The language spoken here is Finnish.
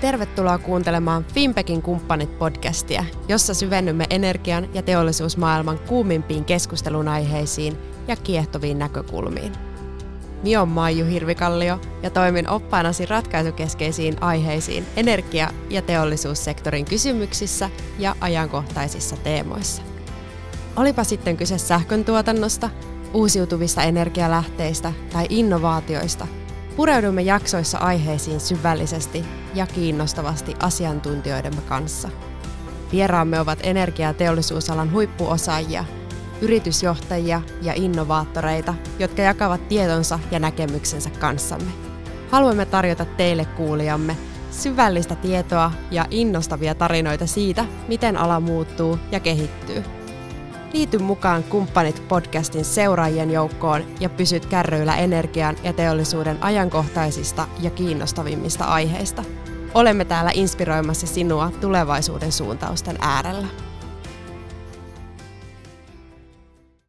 Tervetuloa kuuntelemaan Finpekin kumppanit podcastia, jossa syvennymme energian ja teollisuusmaailman kuumimpiin keskustelun aiheisiin ja kiehtoviin näkökulmiin. Minä olen Maiju Hirvikallio ja toimin oppaanasi ratkaisukeskeisiin aiheisiin energia- ja teollisuussektorin kysymyksissä ja ajankohtaisissa teemoissa. Olipa sitten kyse sähkön tuotannosta, uusiutuvista energialähteistä tai innovaatioista – Pureudumme jaksoissa aiheisiin syvällisesti ja kiinnostavasti asiantuntijoidemme kanssa. Vieraamme ovat energia- ja teollisuusalan huippuosaajia, yritysjohtajia ja innovaattoreita, jotka jakavat tietonsa ja näkemyksensä kanssamme. Haluamme tarjota teille kuulijamme syvällistä tietoa ja innostavia tarinoita siitä, miten ala muuttuu ja kehittyy – Liity mukaan Kumppanit podcastin seuraajien joukkoon ja pysyt kärryillä energian ja teollisuuden ajankohtaisista ja kiinnostavimmista aiheista. Olemme täällä inspiroimassa sinua tulevaisuuden suuntausten äärellä.